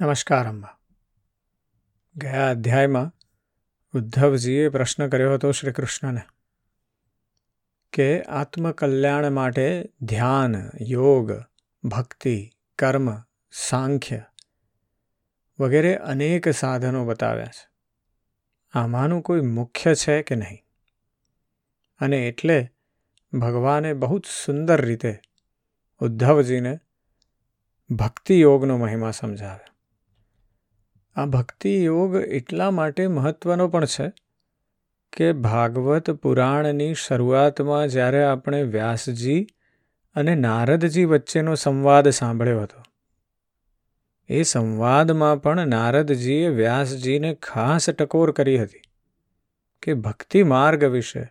નમસ્કાર અંબા ગયા અધ્યાયમાં ઉદ્ધવજીએ પ્રશ્ન કર્યો હતો શ્રી કૃષ્ણને કે આત્મકલ્યાણ માટે ધ્યાન, યોગ, ભક્તિ, કર્મ, સાંખ્ય વગેરે અનેક સાધનો બતાવ્યા છે. આમાંનું કોઈ મુખ્ય છે કે નહીં? અને એટલે ભગવાને બહુ જ સુંદર રીતે ઉદ્ધવજીને ભક્તિ યોગનો મહિમા સમજાવ્યો. આ ભક્તિ યોગ એટલા માટે મહત્ત્વનો પણ છે કે ભાગવત પુરાણની શરૂઆતમાં જ્યારે આપણે વ્યાસજી અને નારદજી વચ્ચેનો સંવાદ સાંભળ્યો હતો. એ સંવાદમાં પણ નારદજીએ વ્યાસજીને ખાસ ટકોર કરી હતી કે ભક્તિ માર્ગ વિશે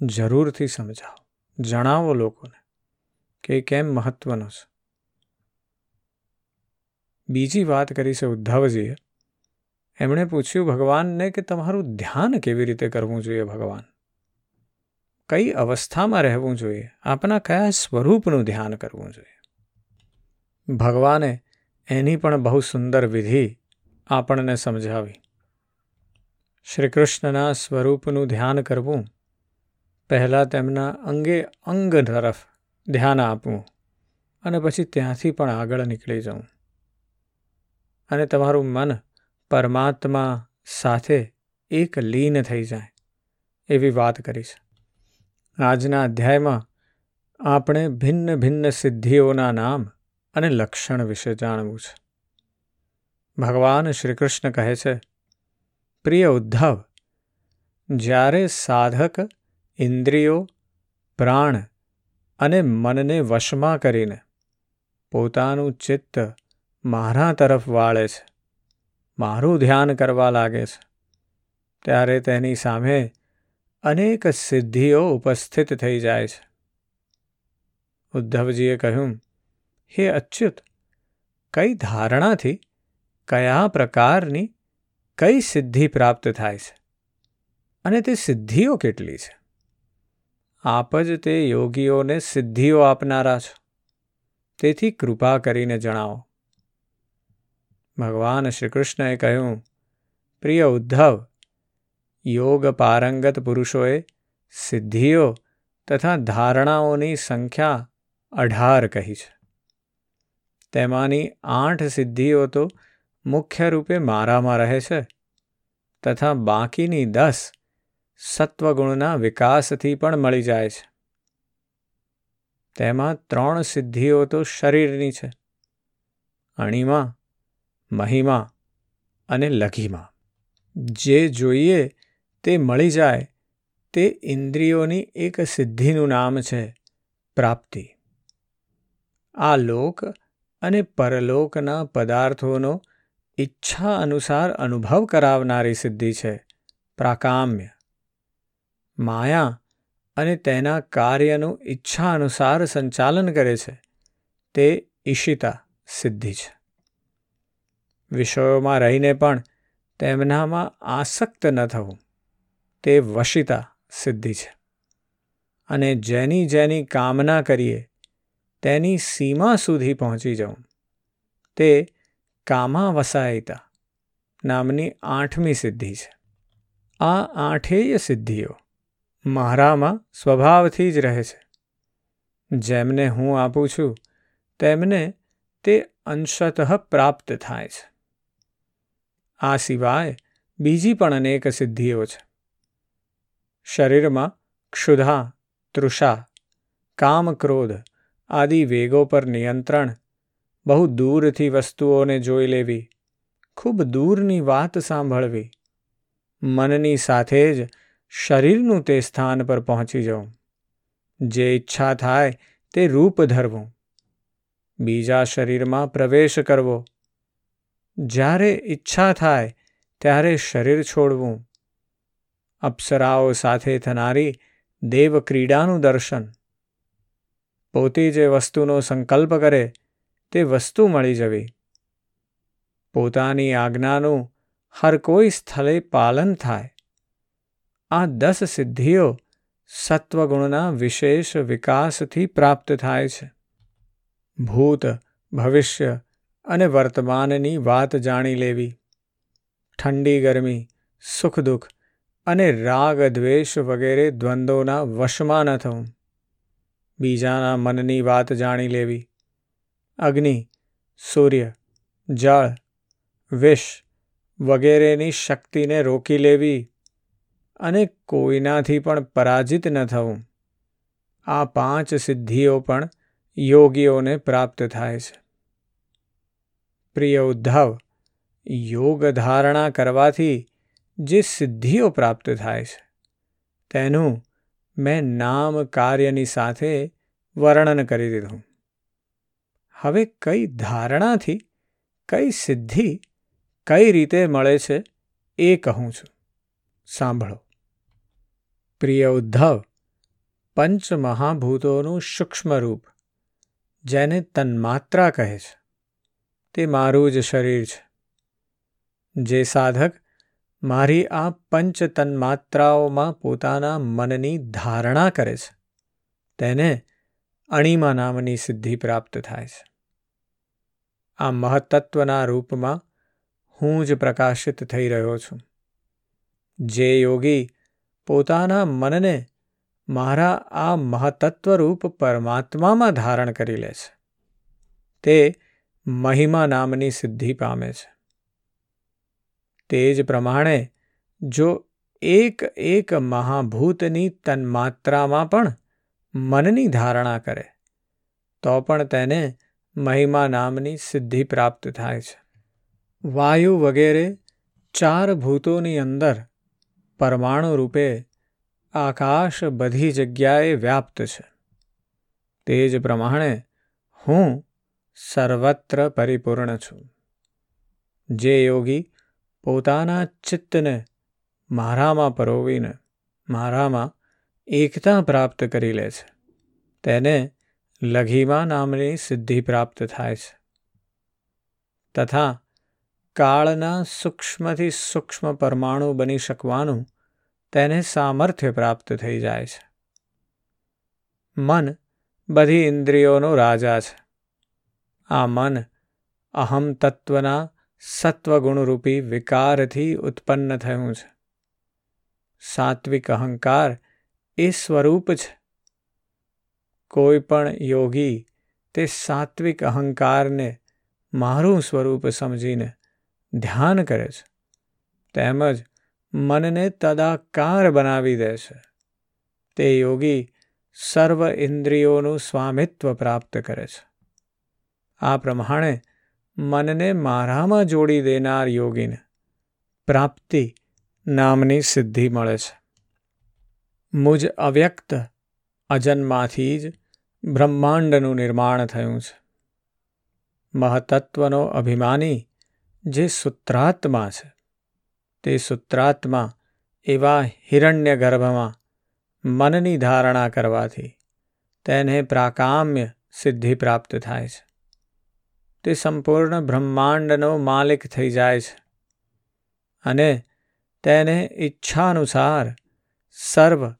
જરૂરથી સમજાવો, જણાવો લોકોને કે કેમ મહત્વનો છે. બીજી વાત કરી છે ઉદ્ધવજીએ. એમણે પૂછ્યું, ભગવાનને કે તમારું ધ્યાન કેવી રીતે કરવું જોઈએ ભગવાન? કઈ અવસ્થામાં રહેવું જોઈએ? આપના કયા સ્વરૂપનું ધ્યાન કરવું જોઈએ? ભગવાને એની પણ બહુ સુંદર વિધિ આપણને સમજાવી. શ્રી કૃષ્ણના સ્વરૂપનું ધ્યાન કરવું, પહેલાં તેમના અંગે અંગ તરફ ધ્યાન આપવું અને પછી ત્યાંથી પણ આગળ નીકળી જવું. અને તમારું મન પરમાત્મા સાથે એક લીન થઈ જાય, એવી વાત કરી છે આજના અધ્યાયમાં આપણે ભિન્ન ભિન્ન સિદ્ધિઓના નામ અને લક્ષણ વિશે જાણવું છે. ભગવાન શ્રી કૃષ્ણ કહે છે, પ્રિય ઉદ્ધવ, જ્યારે સાધક ઇન્દ્રિયો, પ્રાણ અને મનને વશમાં કરીને પોતાનું ચિત્ત મારા તરફ વાળે છે. મારું ધ્યાન કરવા લાગે છે. ત્યારે તેની સામે અનેક સિદ્ધિઓ ઉપસ્થિત થઈ જાય છે. ઉદ્ધવજીએ કહ્યું, હે અચ્યુત, કઈ ધારણાથી, કયા પ્રકારની, કઈ સિદ્ધિ પ્રાપ્ત થાય છે? અને તે સિદ્ધિઓ કેટલી છે? આપ જ તે યોગીઓને સિદ્ધિઓ આપનારા છો. તેથી કૃપા કરીને જણાવો. ભગવાન શ્રીકૃષ્ણએ કહ્યું, પ્રિય ઉદ્ધવ યોગ પારંગત પુરુષોએ સિદ્ધિઓ તથા ધારણાઓની સંખ્યા અઢાર કહી છે. તેમાંની આઠ સિદ્ધિઓ તો મુખ્ય રૂપે મારામાં રહે છે તથા બાકીની દસ સત્વગુણના વિકાસથી પણ મળી જાય છે. તેમાં ત્રણ સિદ્ધિઓ તો શરીરની છે. અણીમાં મહિમા અને લઘિમા. જે જોઈએ તે મળી જાય તે ઇન્દ્રિયોની એક સિદ્ધિનું નામ છે પ્રાપ્તિ. આ લોક અને પરલોકના પદાર્થોનો ઈચ્છા અનુસાર અનુભવ કરાવનારી સિદ્ધિ છે પ્રાકામ્ય. માયા અને તેના કાર્યનું ઈચ્છા અનુસાર સંચાલન કરે છે તે ઈશિતા સિદ્ધિ છે. વિષયોમાં રહીને પણ તેમનામાં આસક્ત ન થવું. તે વશિતા સિદ્ધિ છે. અને જેની જેની કામના કરીએ, તેની સીમા સુધી પહોંચી જવું તે કામાવસાયિતા નામની આઠમી સિદ્ધિ છે. આ આઠેય સિદ્ધિઓ મારામાં સ્વભાવથી જ રહે છે. જેમને હું આપું છું, તેમને તે અંશતઃ પ્રાપ્ત થાય છે. આ સિવાય બીજી પણ અનેક સિદ્ધિઓ છે. શરીરમાં ક્ષુધા, તૃષા કામ ક્રોધ આદિ વેગો પર નિયંત્રણ, બહુ દૂરથી વસ્તુઓને જોઈ લેવી, ખૂબ દૂરની વાત સાંભળવી, મનની સાથે જ શરીરનું તે સ્થાન પર પહોંચી જવું, જે ઈચ્છા થાય તે રૂપ ધરવું, બીજા શરીરમાં પ્રવેશ કરવો જ્યારે ઈચ્છા થાય ત્યારે શરીર છોડવું. અપ્સરાઓ સાથે થનારી દેવક્રીડાનું દર્શન. પોતે જે વસ્તુનો સંકલ્પ કરે તે વસ્તુ મળી જવી. પોતાની આજ્ઞાનું હર કોઈ સ્થળે પાલન થાય. આ દસ સિદ્ધિઓ સત્વગુણના વિશેષ વિકાસથી પ્રાપ્ત થાય છે. ભૂત ભવિષ્ય અને વર્તમાનની વાત જાણી લેવી. ઠંડી, ગરમી, સુખ, દુઃખ અને રાગ, દ્વેષ વગેરે દ્વંદ્વોના વશમાં ન થવું. બીજાના મનની વાત જાણી લેવી. અગ્નિ, સૂર્ય, જળ, વિષ વગેરેની શક્તિને રોકી લેવી અને કોઈનાથી પણ પરાજિત ન થવું. આ પાંચ સિદ્ધિઓ પણ યોગીઓને પ્રાપ્ત થાય છે. પ્રિય ઉદ્ધવ, યોગ ધારણા કરવાથી જે સિદ્ધિઓ પ્રાપ્ત થાય છે, તેનું મેં નામ કાર્યની સાથે વર્ણન કરી દીધું. હવે કઈ ધારણાથી, કઈ સિદ્ધિ, કઈ રીતે મળે છે એ કહું છું. સાંભળો. પ્રિય ઉદ્ધવ પંચ મહાભૂતોનું સૂક્ષ્મ રૂપ જેને તન્માત્રા કહે છે. તે મારું જ શરીર છે. જે સાધક મારી આ પંચ તન્માત્રાઓમાં પોતાના મનની ધારણા કરે છે, તેને અણીમા નામની સિદ્ધિ પ્રાપ્ત થાય છે. આ મહત્ત્વના રૂપમાં હું જ પ્રકાશિત થઈ રહ્યો છું. જે યોગી પોતાના મનને મારા આ મહતત્વરૂપ પરમાત્મામાં ધારણ કરી લે છે. તે મહિમા નામની સિદ્ધિ પામે છે. તે જ પ્રમાણે જો એક એક મહાભૂતની તન્માત્રામાં પણ મનની ધારણા કરે, તો પણ તેને મહિમા નામની સિદ્ધિ પ્રાપ્ત થાય છે. વાયુ વગેરે ચાર ભૂતોની અંદર પરમાણુ રૂપે આકાશ બધી જગ્યાએ વ્યાપ્ત છે. તે જ પ્રમાણે હું સર્વત્ર પરિપૂર્ણ છું. જે યોગી પોતાના ચિત્તને મારામાં પરોવીને મારામાં એકતા પ્રાપ્ત કરી લે છે, તેને લઘીમા નામની સિદ્ધિ પ્રાપ્ત થાય છે, તથા કાળના સૂક્ષ્મથી સૂક્ષ્મ પરમાણુ બની શકવાનું તેને સામર્થ્ય પ્રાપ્ત થઈ જાય છે. મન બધી ઇન્દ્રિયોનો રાજા છે. આ મન અહમ તત્વના સત્વગુણરૂપી વિકારથી ઉત્પન્ન થયું છે. સાત્વિક અહંકાર એ સ્વરૂપ છે. કોઈ પણ યોગી તે સાત્વિક અહંકારને મારું સ્વરૂપ સમજીને ધ્યાન કરે છે. તેમજ મનને તદાકાર બનાવી દે છે. તે યોગી સર્વ ઇન્દ્રિયોનું સ્વામિત્વ પ્રાપ્ત કરે છે. આ પ્રમાણે મનને મારામાં જોડી દેનાર યોગીને પ્રાપ્તિ નામની સિદ્ધિ મળે છે. મુજ અવ્યક્ત અજન્માથી જ બ્રહ્માંડનું નિર્માણ થયું છે. મહતત્વનો અભિમાની જે સૂત્રાત્મા છે, તે સૂત્રાત્મા એવા હિરણ્ય ગર્ભમાં મનની ધારણા કરવાથી તેને પ્રાકામ્ય સિદ્ધિ પ્રાપ્ત થાય છે. તે સંપૂર્ણ બ્રહ્માંડનો માલિક થઈ જાય છે અને તેને ઈચ્છાનુસાર સર્વ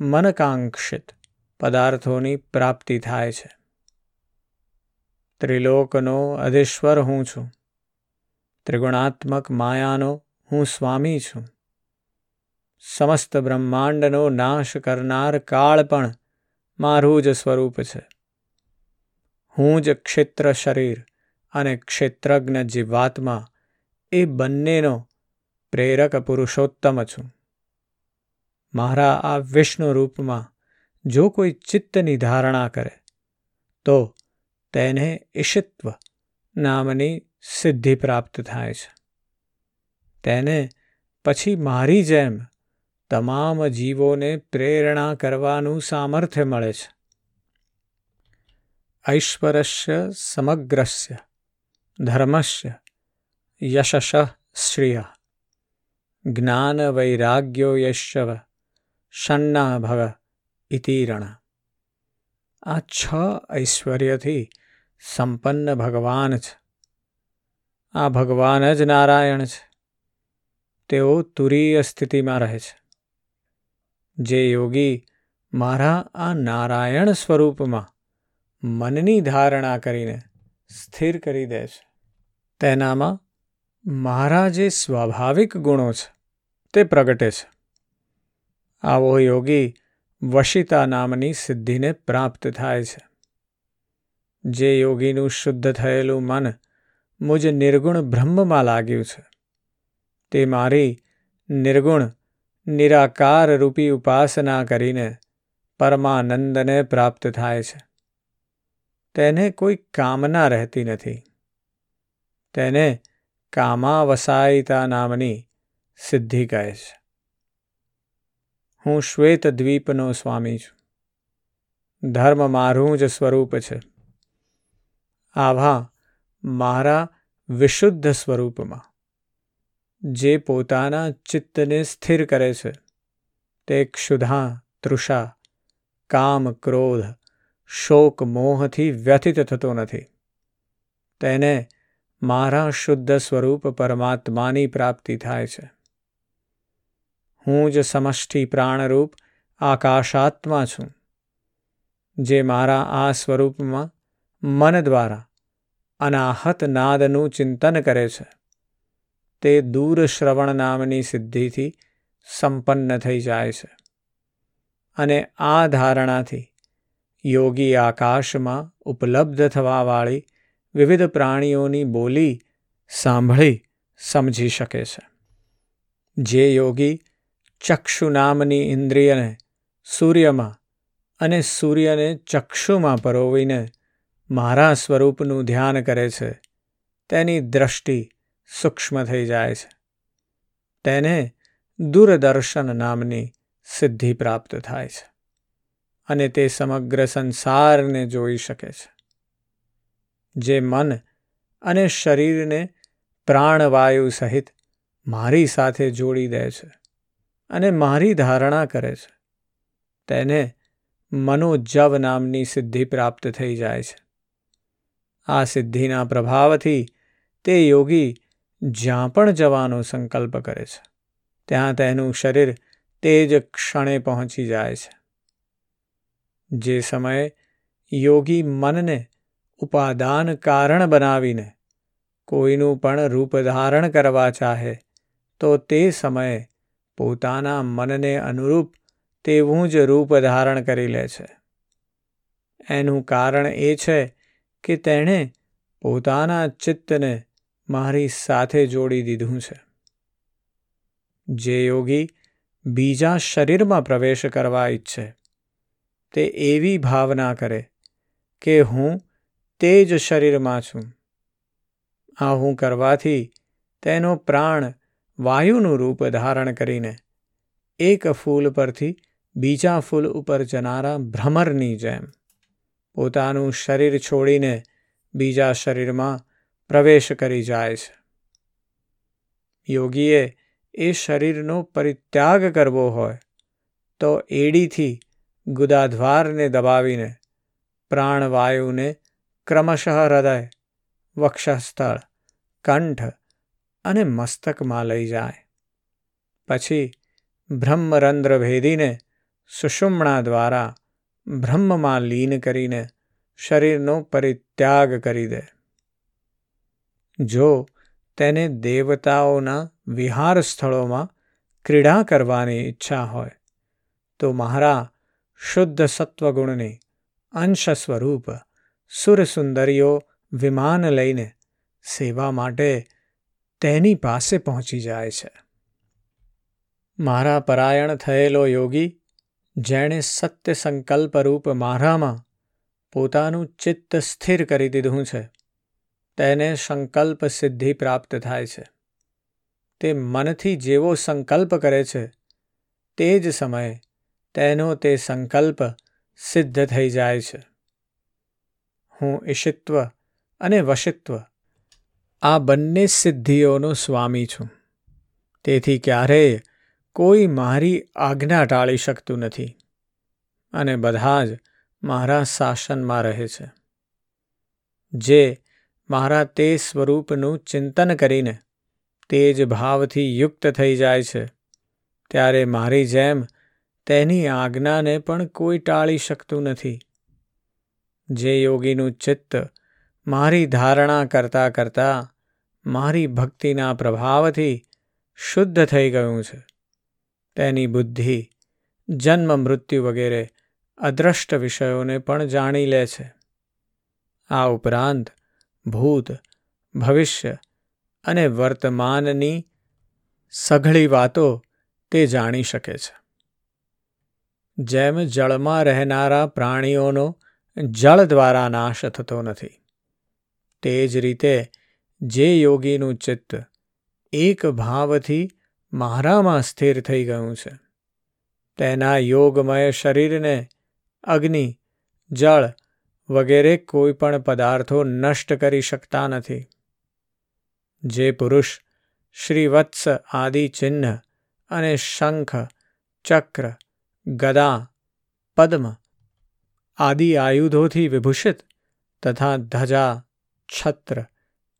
મનકાંક્ષિત પદાર્થોની પ્રાપ્તિ થાય છે. ત્રિલોકનો અધીશ્વર હું છું. ત્રિગુણાત્મક માયાનો હું સ્વામી છું. સમસ્ત બ્રહ્માંડનો નાશ કરનાર કાળ પણ મારું જ સ્વરૂપ છે. હું જ ક્ષેત્ર શરીર અને ક્ષેત્રજ્ઞ જીવાત્મા એ બંનેનો પ્રેરક પુરુષોત્તમ છું. મારા આ વિષ્ણુ રૂપમાં જો કોઈ ચિત્તની ધારણા કરે, તો તેને ઈશિત્વ નામની સિદ્ધિ પ્રાપ્ત થાય છે. તેને પછી મારી જેમ તમામ જીવોને પ્રેરણા કરવાનું સામર્થ્ય મળે છે. ઐશ્વરસ્ય સમગ્રસ્ય ધર્મસ્ય યશશ શ્રિય જ્ઞાન વૈરાગ્યો યશવ ષન્ના ભવ ઇતિરણ આ છ ઐશ્વર્યથી સંપન્ન ભગવાન છે આ ભગવાન જ નારાયણ છે તેઓ તુરીય સ્થિતિમાં રહે છે જે યોગી મારા આ નારાયણ સ્વરૂપમાં મનની ધારણા કરીને સ્થિર કરી દે છે તેનામાં મારા જે સ્વાભાવિક ગુણો છે, તે પ્રગટે છે. આવો યોગી વશિતા નામની સિદ્ધિને પ્રાપ્ત થાય છે. જે યોગીનું શુદ્ધ થયેલું મન મુજ નિર્ગુણ બ્રહ્મમાં લાગ્યું છે, તે મારી નિર્ગુણ, નિરાકાર રૂપી ઉપાસના કરીને પરમાનંદને પ્રાપ્ત થાય છે. તેને કોઈ કામના રહેતી નથી. તેને કામાવસાયિતા નામની સિદ્ધિ કહે છે હું શ્વેત દ્વીપનો સ્વામી છું ધર્મ મારું જ સ્વરૂપ છે આવા મારા વિશુદ્ધ સ્વરૂપમાં જે પોતાના ચિત્તને સ્થિર કરે છે તે ક્ષુધા તૃષા કામ ક્રોધ શોક મોહથી વ્યથિત થતો નથી તેને મારા શુદ્ધ સ્વરૂપ પરમાત્માની પ્રાપ્તિ થાય છે. હું જ સમષ્ટિ પ્રાણરૂપ આકાશાત્મા છું, જે મારા આ સ્વરૂપમાં મન દ્વારા અનાહત નાદનું ચિંતન કરે છે. તે દૂર શ્રવણ નામની સિદ્ધિથી સંપન્ન થઈ જાય છે અને આ ધારણાથી યોગી આકાશમાં ઉપલબ્ધ થવાવાળી વિવિધ પ્રાણીઓની બોલી સાંભળી સમજી શકે છે. જે યોગી ચક્ષુ નામની ઇન્દ્રિયને સૂર્યમાં અને સૂર્યને ચક્ષુમાં પરોવીને મારા સ્વરૂપનું ધ્યાન કરે છે, તેની દ્રષ્ટિ સૂક્ષ્મ થઈ જાય છે. તેને દૂરદર્શન નામની સિદ્ધિ પ્રાપ્ત થાય છે અને તે સમગ્ર સંસારને જોઈ શકે છે. જે મન અને શરીરને પ્રાણવાયુ સહિત મારી સાથે જોડી દે છે અને મારી ધારણા કરે છે. તેને મનોજવ નામની સિદ્ધિ પ્રાપ્ત થઈ જાય છે. આ સિદ્ધિના પ્રભાવથી તે યોગી જ્યાં પણ જવાનો સંકલ્પ કરે છે, ત્યાં તેનું શરીર તે જ ક્ષણે પહોંચી જાય છે. જે સમયે યોગી મનને ઉપાદાન કારણ બનાવીને કોઈનું પણ રૂપ ધારણ કરવા ચાહે, તો તે સમયે પોતાના મનને અનુરૂપ તેવું જ રૂપ ધારણ કરી લે છે. એનું કારણ એ છે કે તેણે પોતાના ચિત્તને મારી સાથે જોડી દીધું છે. જે યોગી બીજા શરીરમાં પ્રવેશ કરવા ઈચ્છે, તે એવી ભાવના કરે કે હું તે જ શરીરમાં છું. આ હું કરવાથી તેનો પ્રાણ વાયુનું રૂપ ધારણ કરીને એક ફૂલ પરથી બીજા ફૂલ ઉપર જનારા ભ્રમરની જેમ પોતાનું શરીર છોડીને બીજા શરીરમાં પ્રવેશ કરી જાય છે. યોગીએ એ શરીરનો પરિત્યાગ કરવો હોય તો એડીથી ગુદાધ્વારને દબાવીને પ્રાણવાયુને ક્રમશઃ હૃદય, વક્ષસ્થળ, કંઠ અને મસ્તકમાં લઈ જાય. પછી બ્રહ્મરંધ્ર ભેદીને સુષુમણા દ્વારા બ્રહ્મમાં લીન કરીને શરીરનો પરિત્યાગ કરી દે. જો તેને દેવતાઓના વિહાર સ્થળોમાં ક્રીડા કરવાની ઈચ્છા હોય, તો મારા શુદ્ધ સત્વગુણની અંશ સ્વરૂપ સુરસુંદરીઓ વિમાન લઈને સેવા માટે તેની પાસે પહોંચી જાય છે. મારા પરાયણ થયેલો યોગી, જેણે સત્ય સંકલ્પરૂપ મારામાં પોતાનું ચિત્ત સ્થિર કરી દીધું છે, તેને સંકલ્પ સિદ્ધિ પ્રાપ્ત થાય છે. તે મનથી જેવો સંકલ્પ કરે છે, તે જ સમયે તેનો તે સંકલ્પ સિદ્ધ થઈ જાય છે. હું ઈશિત્વ અને વશિત્વ. આ બંને સિદ્ધિઓનો સ્વામી છું. તેથી ક્યારેય કોઈ મારી આજ્ઞા ટાળી શકતું નથી. અને બધા જ મારા શાસનમાં રહે છે. જે મારા તે સ્વરૂપનું ચિંતન કરીને તે જ ભાવથી યુક્ત થઈ જાય છે. ત્યારે મારી જેમ તેની આજ્ઞાને પણ કોઈ ટાળી શકતું નથી. જે યોગીનું ચિત્ત મારી ધારણા કરતાં કરતાં મારી ભક્તિના પ્રભાવથી શુદ્ધ થઈ ગયું છે. તેની બુદ્ધિ જન્મ, મૃત્યુ વગેરે અદ્રષ્ટ વિષયોને પણ જાણી લે છે. આ ઉપરાંત ભૂત, ભવિષ્ય અને વર્તમાનની સઘળી વાતો તે જાણી શકે છે. જેમ જળમાં રહેનારા પ્રાણીઓનો જળ દ્વારા નાશ થતો નથી. તે જ રીતે જે યોગીનું ચિત્ત એક ભાવથી મારામાં સ્થિર થઈ ગયું છે, તેના યોગમય શરીરને અગ્નિ, જળ વગેરે કોઈ પણ પદાર્થો નષ્ટ કરી શકતા નથી. જે પુરુષ, શ્રીવત્સ આદિ ચિહ્ન અને શંખ, ચક્ર, ગદા, પદ્મ આદિ આયુધોથી વિભૂષિત તથા ધજા છત્ર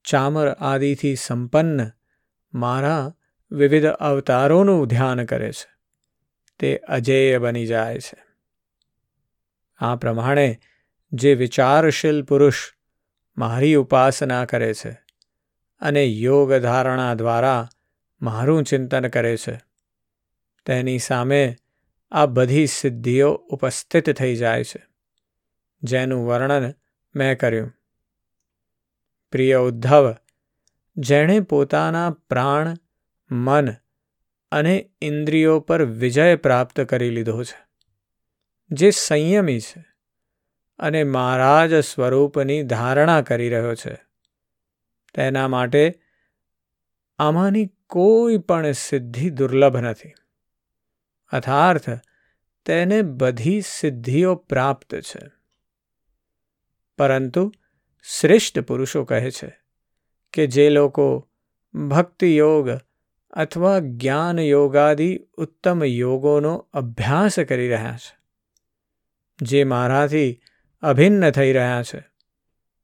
ચામર આદિથી સંપન્ન મારા વિવિધ અવતારોનું ધ્યાન કરે છે તે અજેય બની જાય છે આ પ્રમાણે જે વિચારશીલ પુરુષ મારી ઉપાસના કરે છે અને યોગ ધારણા દ્વારા મારું ચિંતન કરે છે તેની સામે આ બધી સિદ્ધિઓ ઉપસ્થિત થઈ જાય છે જેનું વર્ણન મેં કર્યું. પ્રિય ઉદ્ધવ, જેણે પોતાના પ્રાણ, મન અને ઇન્દ્રિયો પર વિજય પ્રાપ્ત કરી લીધો છે, જે સંયમી છે અને મહારાજ સ્વરૂપની ધારણા કરી રહ્યો છે. તેના માટે આમાંની કોઈ પણ સિદ્ધિ દુર્લભ નથી. અર્થાર્થ તેને બધી સિદ્ધિઓ પ્રાપ્ત છે. પરંતુ શ્રેષ્ઠ પુરુષો કહે છે કે જે લોકો ભક્તિ યોગ અથવા જ્ઞાન યોગાદિ ઉત્તમ યોગોનો અભ્યાસ કરી રહ્યા છે. જે મારાથી અભિન્ન થઈ રહ્યા છે,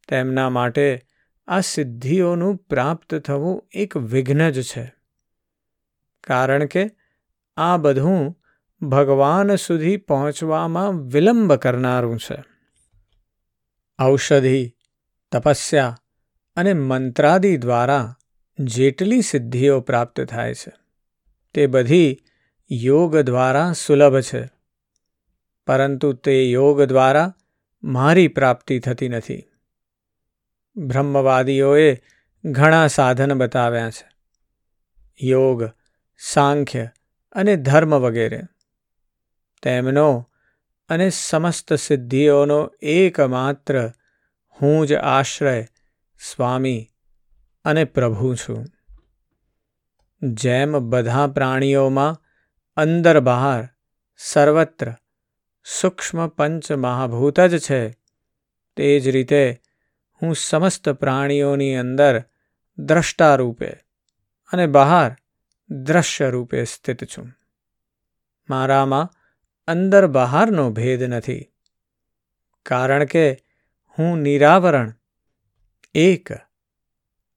તેમના માટે આ સિદ્ધિઓનું પ્રાપ્ત થવું એક વિઘ્ન જ છે. કારણ કે આ બધું ભગવાન સુધી પહોંચવામાં વિલંબ કરનારું છે. ઔષધિ, તપસ્યા અને મંત્રાદિ દ્વારા જેટલી સિદ્ધિઓ પ્રાપ્ત થાય છે, તે બધી યોગ દ્વારા સુલભ છે. પરંતુ તે યોગ દ્વારા મારી પ્રાપ્તિ થતી નથી. બ્રહ્મવાદીઓએ ઘણા સાધન બતાવ્યા છે. યોગ, સાંખ્ય અને ધર્મ વગેરે. તેમનો અને સમસ્ત સિદ્ધિઓનો એકમાત્ર હું જ આશ્રય, સ્વામી અને પ્રભુ છું. જેમ બધા પ્રાણીઓમાં અંદર બહાર સર્વત્ર સૂક્ષ્મ પંચ મહાભૂત જ છે, તે જ રીતે હું સમસ્ત પ્રાણીઓની અંદર દ્રષ્ટા રૂપે અને બહાર દ્રશ્ય રૂપે સ્થિત છું. મારામાં અંદર બહારનો ભેદ નથી. કારણ કે હું નિરાવરણ, એક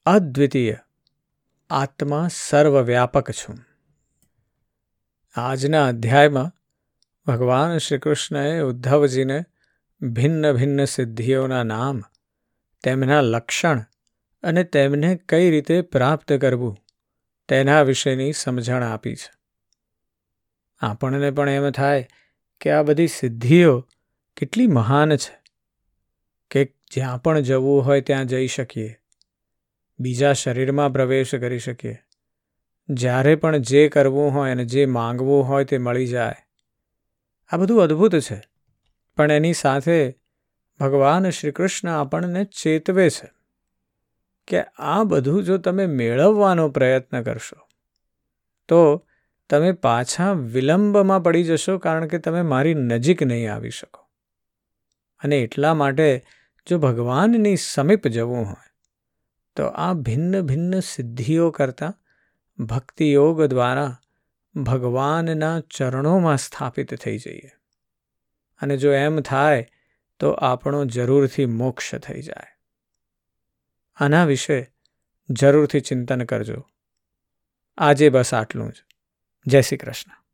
અદ્વિતીય આત્મા સર્વવ્યાપક છું. આજના અધ્યાયમાં ભગવાન શ્રી કૃષ્ણએ ઉદ્ધવજીને ભિન્ન ભિન્ન સિદ્ધિઓના નામ, તેમના લક્ષણ અને તેમને કઈ રીતે પ્રાપ્ત કરવું તેના વિશેની સમજણ આપી છે. આપણને પણ એમ થાય કે આ બધી સિદ્ધિઓ કેટલી મહાન છે કે જ્યાં પણ જવું હોય ત્યાં જઈ શકીએ, બીજા શરીરમાં પ્રવેશ કરી શકીએ. જ્યારે પણ જે કરવું હોય અને જે માંગવું હોય તે મળી જાય. આ બધું અદ્ભુત છે. પણ એની સાથે ભગવાન શ્રી કૃષ્ણ આપણને ચેતવે છે કે આ બધું જો તમે મેળવવાનો પ્રયત્ન કરશો, તો તમે પાછા વિલંબમાં પડી જશો કારણ કે તમે મારી નજીક નહીં આવી શકો. અને એટલા માટે જો ભગવાનની સમીપ જવું હોય, તો આ ભિન્ન ભિન્ન સિદ્ધિઓ કરતાં ભક્તિયોગ દ્વારા ભગવાનના ચરણોમાં સ્થાપિત થઈ જઈએ. અને જો એમ થાય, તો આપણો જરૂરથી મોક્ષ થઈ જાય. આના વિશે જરૂરથી ચિંતન કરજો. આજે બસ આટલું જ. જય શ્રી કૃષ્ણ.